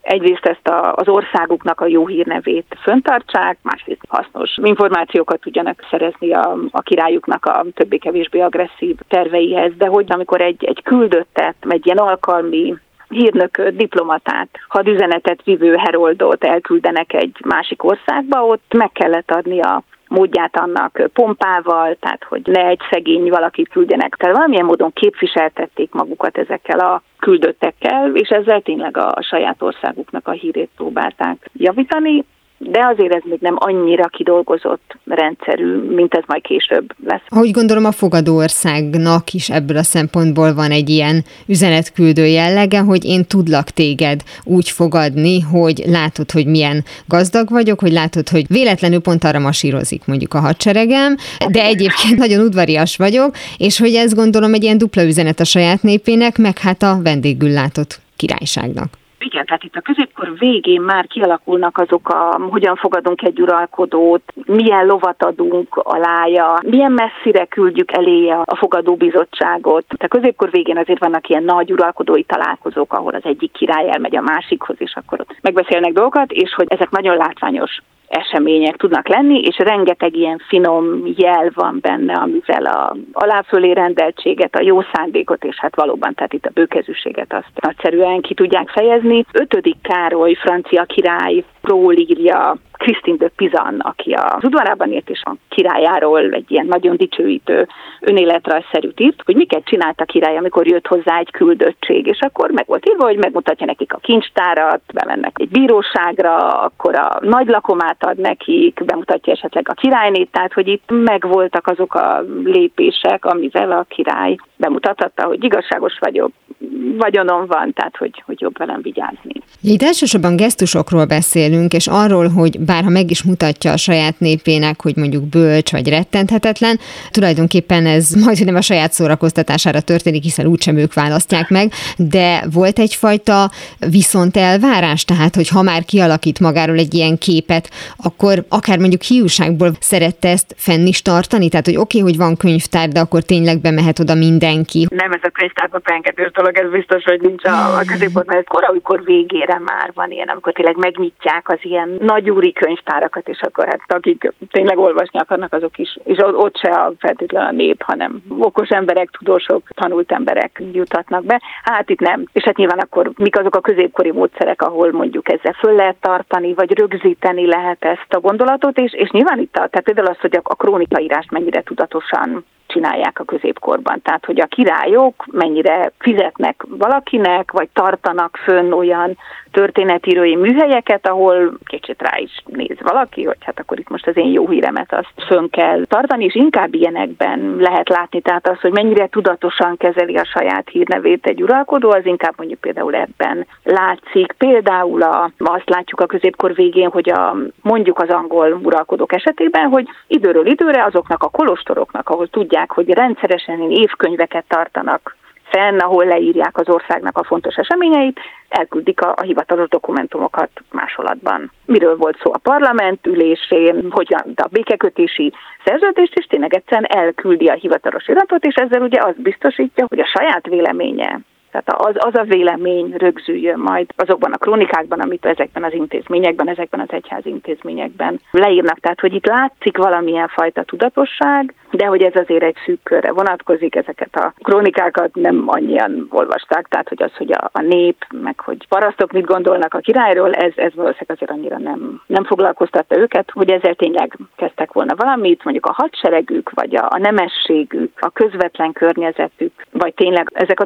egyrészt ezt a, az országuknak a jó hírnevét föntartsák, másrészt hasznos információkat tudjanak szerezni a, a királyuknak a többé-kevésbé agresszív terveihez, de hogy amikor egy, egy küldöttet, egy ilyen alkalmi hírnököt, diplomatát, hadüzenetet vivő heroldot elküldenek egy másik országba, ott meg kellett adni a módját annak pompával, tehát hogy ne egy szegény valakit küldjenek. Tehát valamilyen módon képviseltették magukat ezekkel a küldöttekkel, és ezzel tényleg a saját országuknak a hírét próbálták javítani de azért ez még nem annyira kidolgozott rendszerű, mint ez majd később lesz. Ahogy gondolom a fogadó országnak is ebből a szempontból van egy ilyen üzenetküldő jellege, hogy én tudlak téged úgy fogadni, hogy látod, hogy milyen gazdag vagyok, hogy látod, hogy véletlenül pont arra masírozik mondjuk a hadseregem, de egyébként nagyon udvarias vagyok, és hogy ez gondolom egy ilyen dupla üzenet a saját népének, meg hát a vendégül látott királyságnak. Igen, tehát itt a középkor végén már kialakulnak azok a, hogyan fogadunk egy uralkodót, milyen lovat adunk alája, milyen messzire küldjük eléje a fogadóbizottságot. A középkor végén azért vannak ilyen nagy uralkodói találkozók, ahol az egyik király elmegy a másikhoz, és akkor ott megbeszélnek dolgokat, és hogy ezek nagyon látványos események tudnak lenni, és rengeteg ilyen finom jel van benne, amivel a aláfölé rendeltséget, a jó szándékot, és hát valóban, tehát itt a bőkezűséget azt nagyszerűen ki tudják fejezni. Ötödik Károly, francia király, prólírja Krisztin de Pizan, aki az udvarában élt, és a királyáról egy ilyen nagyon dicsőítő önéletrajzszerűt írt, hogy miket csinált a király, amikor jött hozzá egy küldöttség, és akkor meg volt írva, hogy megmutatja nekik a kincstárat, bemennek egy bíróságra, akkor a nagy lakomát ad nekik, bemutatja esetleg a királynét, tehát hogy itt megvoltak azok a lépések, amivel a király bemutathatta, hogy igazságos vagyok, vagyonom van, tehát hogy, hogy jobb velem vigyázni. Itt elsősorban gesztusokról beszélünk, és arról, hogy bárha meg is mutatja a saját népének, hogy mondjuk bölcs vagy rettenthetetlen, tulajdonképpen ez majdnem a saját szórakoztatására történik, hiszen úgysem ők választják meg, de volt egyfajta viszont elvárás, tehát hogy ha már kialakít magáról egy ilyen képet, akkor akár mondjuk hiúságból szerette ezt fenn is tartani, tehát hogy oké, okay, hogy van könyvtár, de akkor tényleg bemehet oda mindenki. Nem ez a könyvtárba pengetős dolog, ez biztos, hogy nincs a, a középpontban, ez koraikor végére már van ilyen, amikor tényleg megnyitják az ilyen nagyúri könyvtárakat, és akkor hát akik tényleg olvasni akarnak, azok is, és ott se a feltétlen a nép, hanem okos emberek, tudósok, tanult emberek jutatnak be. Hát itt nem. És hát nyilván akkor mik azok a középkori módszerek, ahol mondjuk ezzel föl lehet tartani, vagy rögzíteni lehet ezt a gondolatot, és, és nyilván itt a, tehát például az, hogy a, a krónikaírást mennyire tudatosan csinálják a középkorban. Tehát, hogy a királyok mennyire fizetnek valakinek, vagy tartanak fönn olyan történetírói műhelyeket, ahol kicsit rá is néz valaki, hogy hát akkor itt most az én jó híremet azt fönn kell tartani, és inkább ilyenekben lehet látni, tehát az, hogy mennyire tudatosan kezeli a saját hírnevét egy uralkodó, az inkább mondjuk például ebben látszik. Például a, azt látjuk a középkor végén, hogy a, mondjuk az angol uralkodók esetében, hogy időről időre azoknak a kolostoroknak, ahol tudják, hogy rendszeresen évkönyveket tartanak fenn, ahol leírják az országnak a fontos eseményeit, elküldik a, a hivatalos dokumentumokat másolatban. Miről volt szó a parlament ülésén, hogyan a békekötési szerződést, és tényleg egyszerűen elküldi a hivatalos iratot, és ezzel ugye az biztosítja, hogy a saját véleménye tehát az, az a vélemény rögzüljön majd azokban a krónikákban, amit ezekben az intézményekben, ezekben az egyház intézményekben leírnak. Tehát, hogy itt látszik valamilyen fajta tudatosság, de hogy ez azért egy szűk körre vonatkozik, ezeket a krónikákat nem annyian olvasták, tehát hogy az, hogy a, a nép, meg hogy parasztok mit gondolnak a királyról, ez, ez valószínűleg azért annyira nem, nem foglalkoztatta őket, hogy ezzel tényleg kezdtek volna valamit, mondjuk a hadseregük, vagy a, a nemességük, a közvetlen környezetük, vagy tényleg ezek a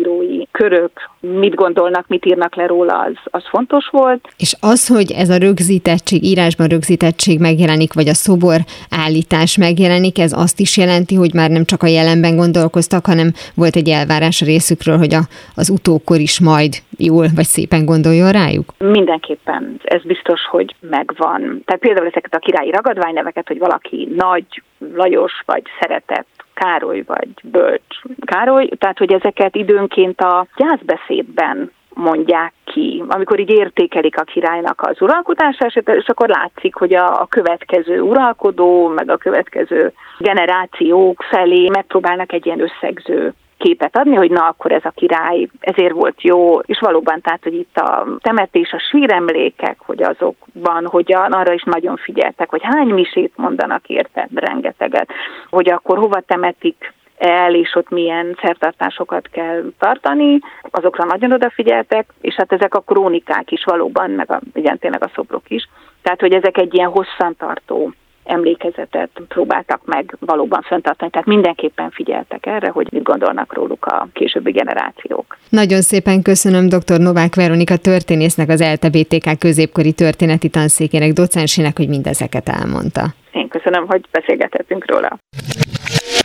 történetírói körök, mit gondolnak, mit írnak le róla, az, az fontos volt. És az, hogy ez a rögzítettség, írásban rögzítettség megjelenik, vagy a szobor állítás megjelenik, ez azt is jelenti, hogy már nem csak a jelenben gondolkoztak, hanem volt egy elvárás a részükről, hogy a, az utókor is majd jól vagy szépen gondoljon rájuk? Mindenképpen ez biztos, hogy megvan. Tehát például ezeket a királyi ragadványneveket, hogy valaki nagy, Lajos vagy szeretett Károly vagy Bölcs Károly, tehát hogy ezeket időnként a gyászbeszédben mondják ki, amikor így értékelik a királynak az uralkodását, és akkor látszik, hogy a, a következő uralkodó, meg a következő generációk felé megpróbálnak egy ilyen összegző képet adni, hogy na akkor ez a király ezért volt jó, és valóban tehát, hogy itt a temetés, a síremlékek, hogy azokban, hogy arra is nagyon figyeltek, hogy hány misét mondanak érte, rengeteget, hogy akkor hova temetik el, és ott milyen szertartásokat kell tartani, azokra nagyon odafigyeltek, és hát ezek a krónikák is valóban, meg a, igen, tényleg a szobrok is. Tehát, hogy ezek egy ilyen hosszantartó emlékezetet próbáltak meg valóban föntartani, tehát mindenképpen figyeltek erre, hogy mit gondolnak róluk a későbbi generációk. Nagyon szépen köszönöm dr. Novák Veronika történésznek, az LTBTK középkori történeti tanszékének, docensének, hogy mindezeket elmondta. Én köszönöm, hogy beszélgetettünk róla.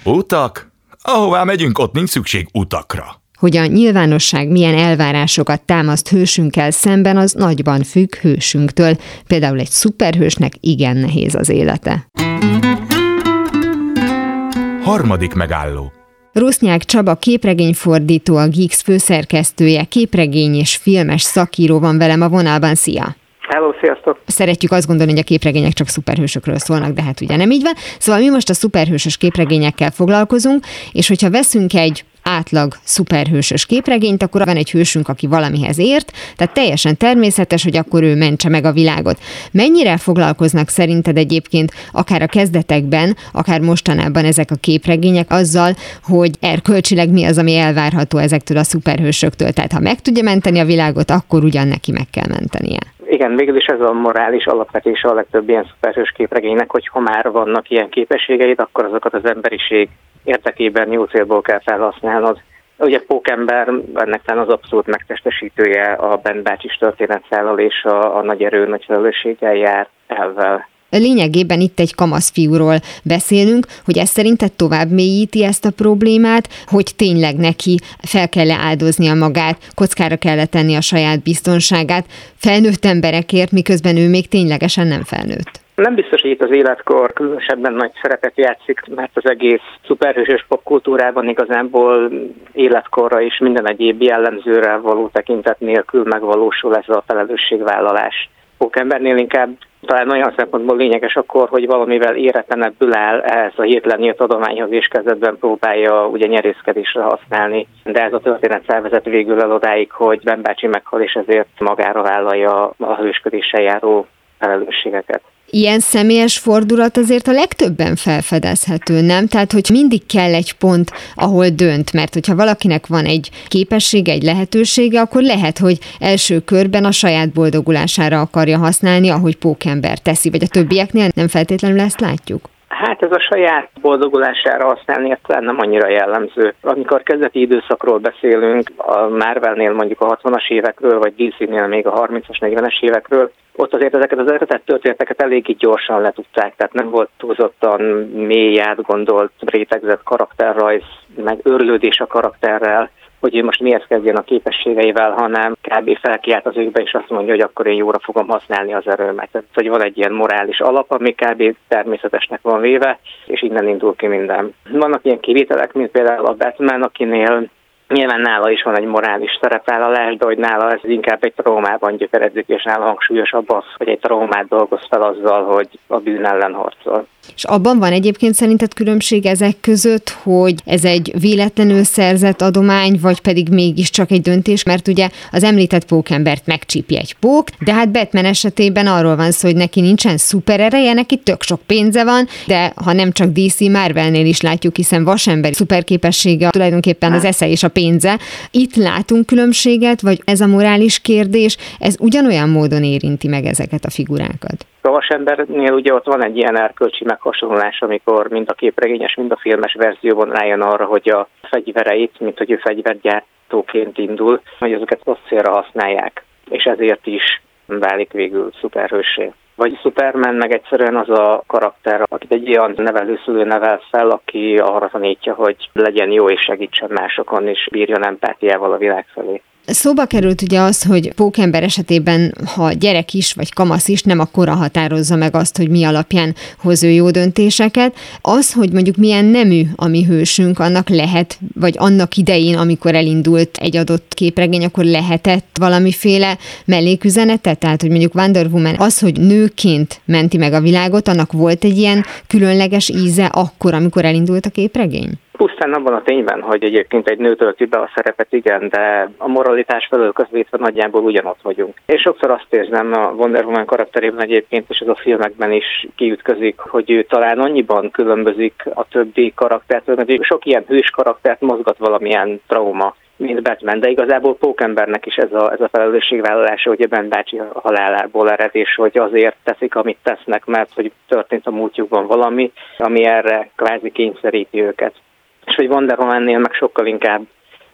Utak? Ahová megyünk, ott nincs szükség utakra. Hogy a nyilvánosság milyen elvárásokat támaszt hősünkkel szemben, az nagyban függ hősünktől. Például egy szuperhősnek igen nehéz az élete. Harmadik megálló. Rusznyák Csaba képregényfordító, a Geeks főszerkesztője, képregény és filmes szakíró van velem a vonalban. Szia! Hello, sziasztok! Szeretjük azt gondolni, hogy a képregények csak szuperhősökről szólnak, de hát ugye nem így van. Szóval mi most a szuperhősös képregényekkel foglalkozunk, és hogyha veszünk egy átlag szuperhősös képregényt, akkor van egy hősünk, aki valamihez ért, tehát teljesen természetes, hogy akkor ő mentse meg a világot. Mennyire foglalkoznak szerinted egyébként akár a kezdetekben, akár mostanában ezek a képregények azzal, hogy erkölcsileg mi az, ami elvárható ezektől a szuperhősöktől? Tehát ha meg tudja menteni a világot, akkor ugyan neki meg kell mentenie. Igen, végül is ez a morális alapvetése a legtöbb ilyen szuperhős képregénynek, hogy ha már vannak ilyen képességeid, akkor azokat az emberiség érdekében jó célból kell felhasználnod. Ugye Pókember ennek talán az abszolút megtestesítője a Ben Bácsis történetszállal és a, a nagy erő, nagy felelősséggel jár elvel. Lényegében itt egy kamaszfiúról beszélünk, hogy ez szerinted tovább mélyíti ezt a problémát, hogy tényleg neki fel kell áldoznia magát, kockára kell tenni a saját biztonságát felnőtt emberekért, miközben ő még ténylegesen nem felnőtt. Nem biztos, hogy itt az életkor különösebben nagy szerepet játszik, mert az egész szuperhősös popkultúrában igazából életkorra és minden egyéb jellemzőre való tekintet nélkül megvalósul ez a felelősségvállalás. Pókembernél inkább talán olyan szempontból lényeges akkor, hogy valamivel éretlenebbül áll ehhez a hirtelen nyílt adományhoz, és kezdetben próbálja ugye nyerészkedésre használni. De ez a történet szervezet végül el odáig, hogy Ben bácsi meghal, és ezért magára vállalja a hősködéssel járó felelősségeket ilyen személyes fordulat azért a legtöbben felfedezhető, nem? Tehát, hogy mindig kell egy pont, ahol dönt, mert hogyha valakinek van egy képessége, egy lehetősége, akkor lehet, hogy első körben a saját boldogulására akarja használni, ahogy pókember teszi, vagy a többieknél nem feltétlenül ezt látjuk. Hát ez a saját boldogulására használni, ez talán nem annyira jellemző. Amikor kezdeti időszakról beszélünk, a Marvelnél mondjuk a 60-as évekről, vagy DC-nél még a 30-as, 40-es évekről, ott azért ezeket az eredetet történeteket eléggé gyorsan letudták, tehát nem volt túlzottan mély átgondolt, rétegzett karakterrajz, meg örlődés a karakterrel, hogy ő most miért kezdjen a képességeivel, hanem kb. felkiált az őkbe, és azt mondja, hogy akkor én jóra fogom használni az erőmet. Tehát, hogy van egy ilyen morális alap, ami kb. természetesnek van véve, és innen indul ki minden. Vannak ilyen kivételek, mint például a Batman, akinél Nyilván nála is van egy morális szerepvállalás, de hogy nála ez inkább egy traumában gyökeredzik, és nála hangsúlyosabb az, hogy egy traumát dolgoz fel azzal, hogy a bűn ellen harcol. És abban van egyébként szerinted különbség ezek között, hogy ez egy véletlenül szerzett adomány, vagy pedig mégiscsak egy döntés, mert ugye az említett pókembert megcsípi egy pók, de hát Batman esetében arról van szó, hogy neki nincsen szuperereje, neki tök sok pénze van, de ha nem csak DC, Marvelnél is látjuk, hiszen vasember szuperképessége tulajdonképpen az esze és a pénze. Itt látunk különbséget, vagy ez a morális kérdés, ez ugyanolyan módon érinti meg ezeket a figurákat? A vasembernél ugye ott van egy ilyen erkölcsi meghasonlás, amikor mind a képregényes, mind a filmes verzióban rájön arra, hogy a fegyvereit, mint hogy ő fegyvergyártóként indul, hogy ezeket rossz célra használják, és ezért is válik végül szuperhősé. Vagy Superman meg egyszerűen az a karakter, akit egy olyan nevelőszülő nevel fel, aki arra tanítja, hogy legyen jó és segítsen másokon, és bírjon empátiával a világ felé. Szóba került ugye az, hogy pókember esetében, ha gyerek is, vagy kamasz is, nem a kora határozza meg azt, hogy mi alapján hoz ő jó döntéseket. Az, hogy mondjuk milyen nemű a mi hősünk, annak lehet, vagy annak idején, amikor elindult egy adott képregény, akkor lehetett valamiféle melléküzenete? Tehát, hogy mondjuk Wonder Woman az, hogy nőként menti meg a világot, annak volt egy ilyen különleges íze akkor, amikor elindult a képregény? Pusztán abban a tényben, hogy egyébként egy nő tölti be a szerepet, igen, de a moralitás felől közvétve nagyjából ugyanott vagyunk. És sokszor azt érzem a Wonder Woman karakterében egyébként, és ez a filmekben is kiütközik, hogy ő talán annyiban különbözik a többi karaktertől, mert sok ilyen hős karaktert mozgat valamilyen trauma mint Batman, de igazából Pókembernek is ez a, ez a felelősségvállalása, hogy a Ben bácsi halálából ered, és hogy azért teszik, amit tesznek, mert hogy történt a múltjukban valami, ami erre kvázi kényszeríti őket és hogy Wonder Woman-nél meg sokkal inkább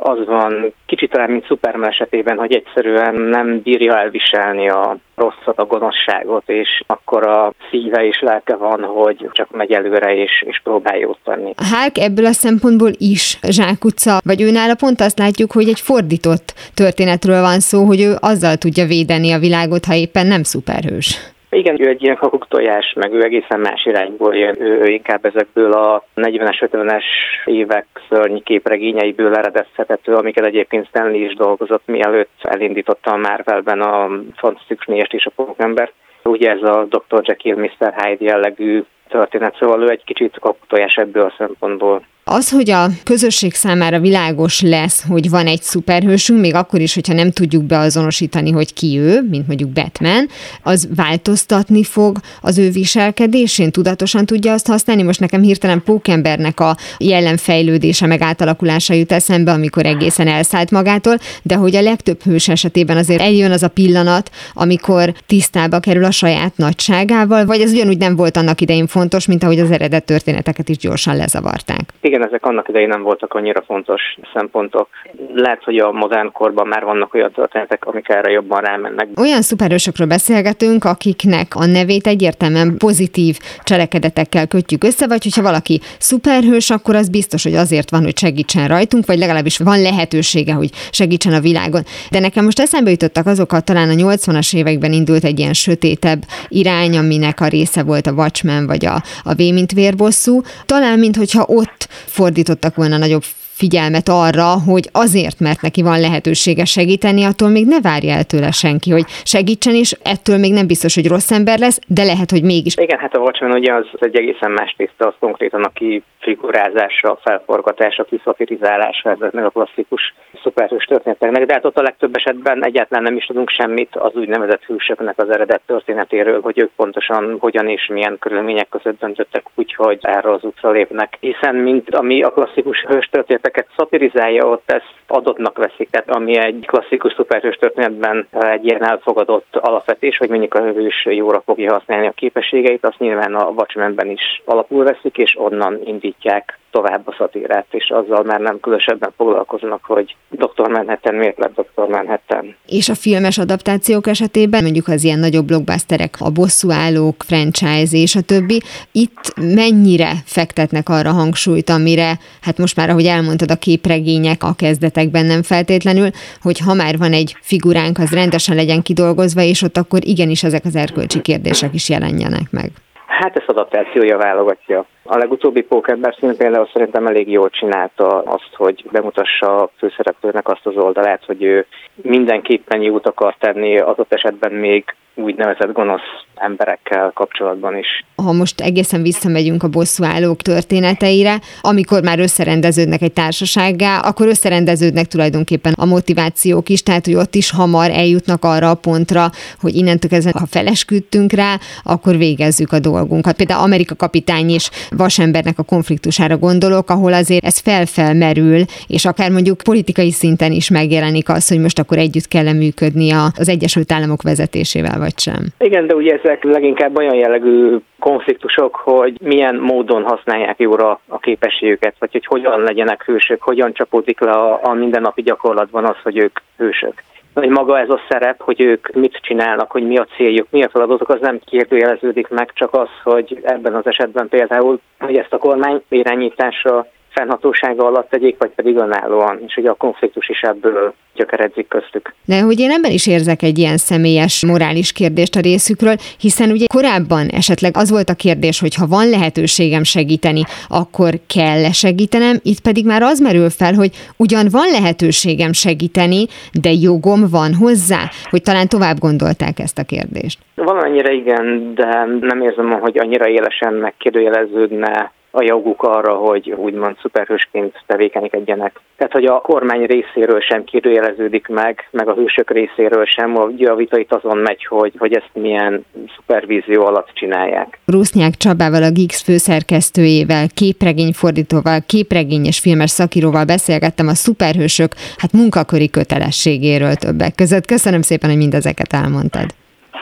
az van, kicsit talán, mint Superman esetében, hogy egyszerűen nem bírja elviselni a rosszat, a gonoszságot, és akkor a szíve és lelke van, hogy csak megy előre és, és próbál jót tenni. Hulk ebből a szempontból is zsákutca, vagy őnála pont azt látjuk, hogy egy fordított történetről van szó, hogy ő azzal tudja védeni a világot, ha éppen nem szuperhős. Igen, ő egy ilyen tojás, meg ő egészen más irányból jön. Ő, ő inkább ezekből a 40-es, 50-es évek szörnyi képregényeiből eredezhetető, amiket egyébként Stanley is dolgozott, mielőtt elindította a Marvelben a Fantasztikus Négyest és a Pókember. Ugye ez a Dr. Jekyll, Mr. Hyde jellegű történet, szóval ő egy kicsit kaputojás ebből a szempontból. Az, hogy a közösség számára világos lesz, hogy van egy szuperhősünk, még akkor is, hogyha nem tudjuk beazonosítani, hogy ki ő, mint mondjuk Batman, az változtatni fog az ő viselkedésén, tudatosan tudja azt használni. Most nekem hirtelen Pókembernek a jellemfejlődése, meg átalakulása jut eszembe, amikor egészen elszállt magától, de hogy a legtöbb hős esetében azért eljön az a pillanat, amikor tisztába kerül a saját nagyságával, vagy ez ugyanúgy nem volt annak idején fontos, mint ahogy az eredet történeteket is gyorsan lezavarták. Igen, ezek annak idején nem voltak annyira fontos szempontok. Lehet, hogy a modern korban már vannak olyan történetek, amik erre jobban rámennek. Olyan szuperősökről beszélgetünk, akiknek a nevét egyértelműen pozitív cselekedetekkel kötjük össze, vagy hogyha valaki szuperhős, akkor az biztos, hogy azért van, hogy segítsen rajtunk, vagy legalábbis van lehetősége, hogy segítsen a világon. De nekem most eszembe jutottak azokat, talán a 80-as években indult egy ilyen sötétebb irány, aminek a része volt a Watchmen, vagy a, a V mint vérbosszú. Talán, mintha ott fordítottak volna nagyobb figyelmet arra, hogy azért, mert neki van lehetősége segíteni, attól még ne várja el tőle senki, hogy segítsen, és ettől még nem biztos, hogy rossz ember lesz, de lehet, hogy mégis. Igen, hát a Watchmen ugye az egy egészen más tiszta, az konkrétan a kifigurázásra, a felforgatásra, a kiszafirizálása ezeknek a klasszikus szuperhős történeteknek, de hát ott a legtöbb esetben egyáltalán nem is tudunk semmit az úgynevezett hősöknek az eredet történetéről, hogy ők pontosan hogyan és milyen körülmények között döntöttek úgy, hogy erre az útra lépnek. Hiszen mint ami a klasszikus hős történetek ezeket szatirizálja, ott ezt adottnak veszik, tehát ami egy klasszikus szuperhős történetben egy ilyen elfogadott alapvetés, hogy mondjuk a hős jóra fogja használni a képességeit, azt nyilván a Watchmenben is alapul veszik, és onnan indítják tovább a szatírát, és azzal már nem különösebben foglalkoznak, hogy Dr. Manhattan miért lett Dr. Manhattan. És a filmes adaptációk esetében, mondjuk az ilyen nagyobb blockbusterek, a bosszúállók, franchise és a többi, itt mennyire fektetnek arra hangsúlyt, amire, hát most már, ahogy elmondtad, a képregények a kezdetekben nem feltétlenül, hogy ha már van egy figuránk, az rendesen legyen kidolgozva, és ott akkor igenis ezek az erkölcsi kérdések is jelenjenek meg. Hát ezt adaptációja válogatja. A legutóbbi Pókember szín például szerintem elég jól csinálta azt, hogy bemutassa a főszereplőnek azt az oldalát, hogy ő mindenképpen jót akar tenni, ott esetben még úgynevezett gonosz emberekkel kapcsolatban is. Ha most egészen visszamegyünk a bosszúállók történeteire, amikor már összerendeződnek egy társasággá, akkor összerendeződnek tulajdonképpen a motivációk is, tehát hogy ott is hamar eljutnak arra a pontra, hogy innentől kezdve, ha felesküdtünk rá, akkor végezzük a dolgunkat. Például Amerika kapitány is vasembernek a konfliktusára gondolok, ahol azért ez felfelmerül, és akár mondjuk politikai szinten is megjelenik az, hogy most akkor együtt kell működni az Egyesült Államok vezetésével, vagy sem. Igen, de ugye ezek leginkább olyan jellegű konfliktusok, hogy milyen módon használják jóra a képességüket, vagy hogy hogyan legyenek hősök, hogyan csapódik le a, a mindennapi gyakorlatban az, hogy ők hősök hogy maga ez a szerep, hogy ők mit csinálnak, hogy mi a céljuk, mi a feladatok, az nem kérdőjeleződik meg, csak az, hogy ebben az esetben például, hogy ezt a kormány irányítása fennhatósága alatt tegyék, vagy pedig önállóan, és ugye a konfliktus is ebből gyökeredzik köztük. De hogy én ebben is érzek egy ilyen személyes morális kérdést a részükről, hiszen ugye korábban esetleg az volt a kérdés, hogy ha van lehetőségem segíteni, akkor kell -e segítenem, itt pedig már az merül fel, hogy ugyan van lehetőségem segíteni, de jogom van hozzá, hogy talán tovább gondolták ezt a kérdést. Valamennyire igen, de nem érzem, hogy annyira élesen megkérdőjeleződne a joguk arra, hogy úgymond szuperhősként tevékenykedjenek. Tehát, hogy a kormány részéről sem kérdőjeleződik meg, meg a hősök részéről sem, ugye a vita itt azon megy, hogy, hogy ezt milyen szupervízió alatt csinálják. Rusznyák Csabával, a Geeks főszerkesztőjével, képregényfordítóval, képregényes filmes szakíróval beszélgettem a szuperhősök hát munkaköri kötelességéről többek között. Köszönöm szépen, hogy mindezeket elmondtad.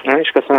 Én is köszönöm.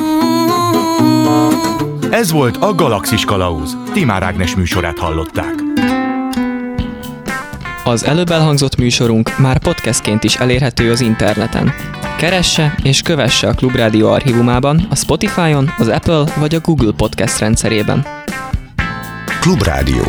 Ez volt a Galaxis Kalauz. Timár Ágnes műsorát hallották. Az előbb elhangzott műsorunk már podcastként is elérhető az interneten. Keresse és kövesse a Klubrádió archívumában, a Spotify-on, az Apple vagy a Google Podcast rendszerében. Klubrádió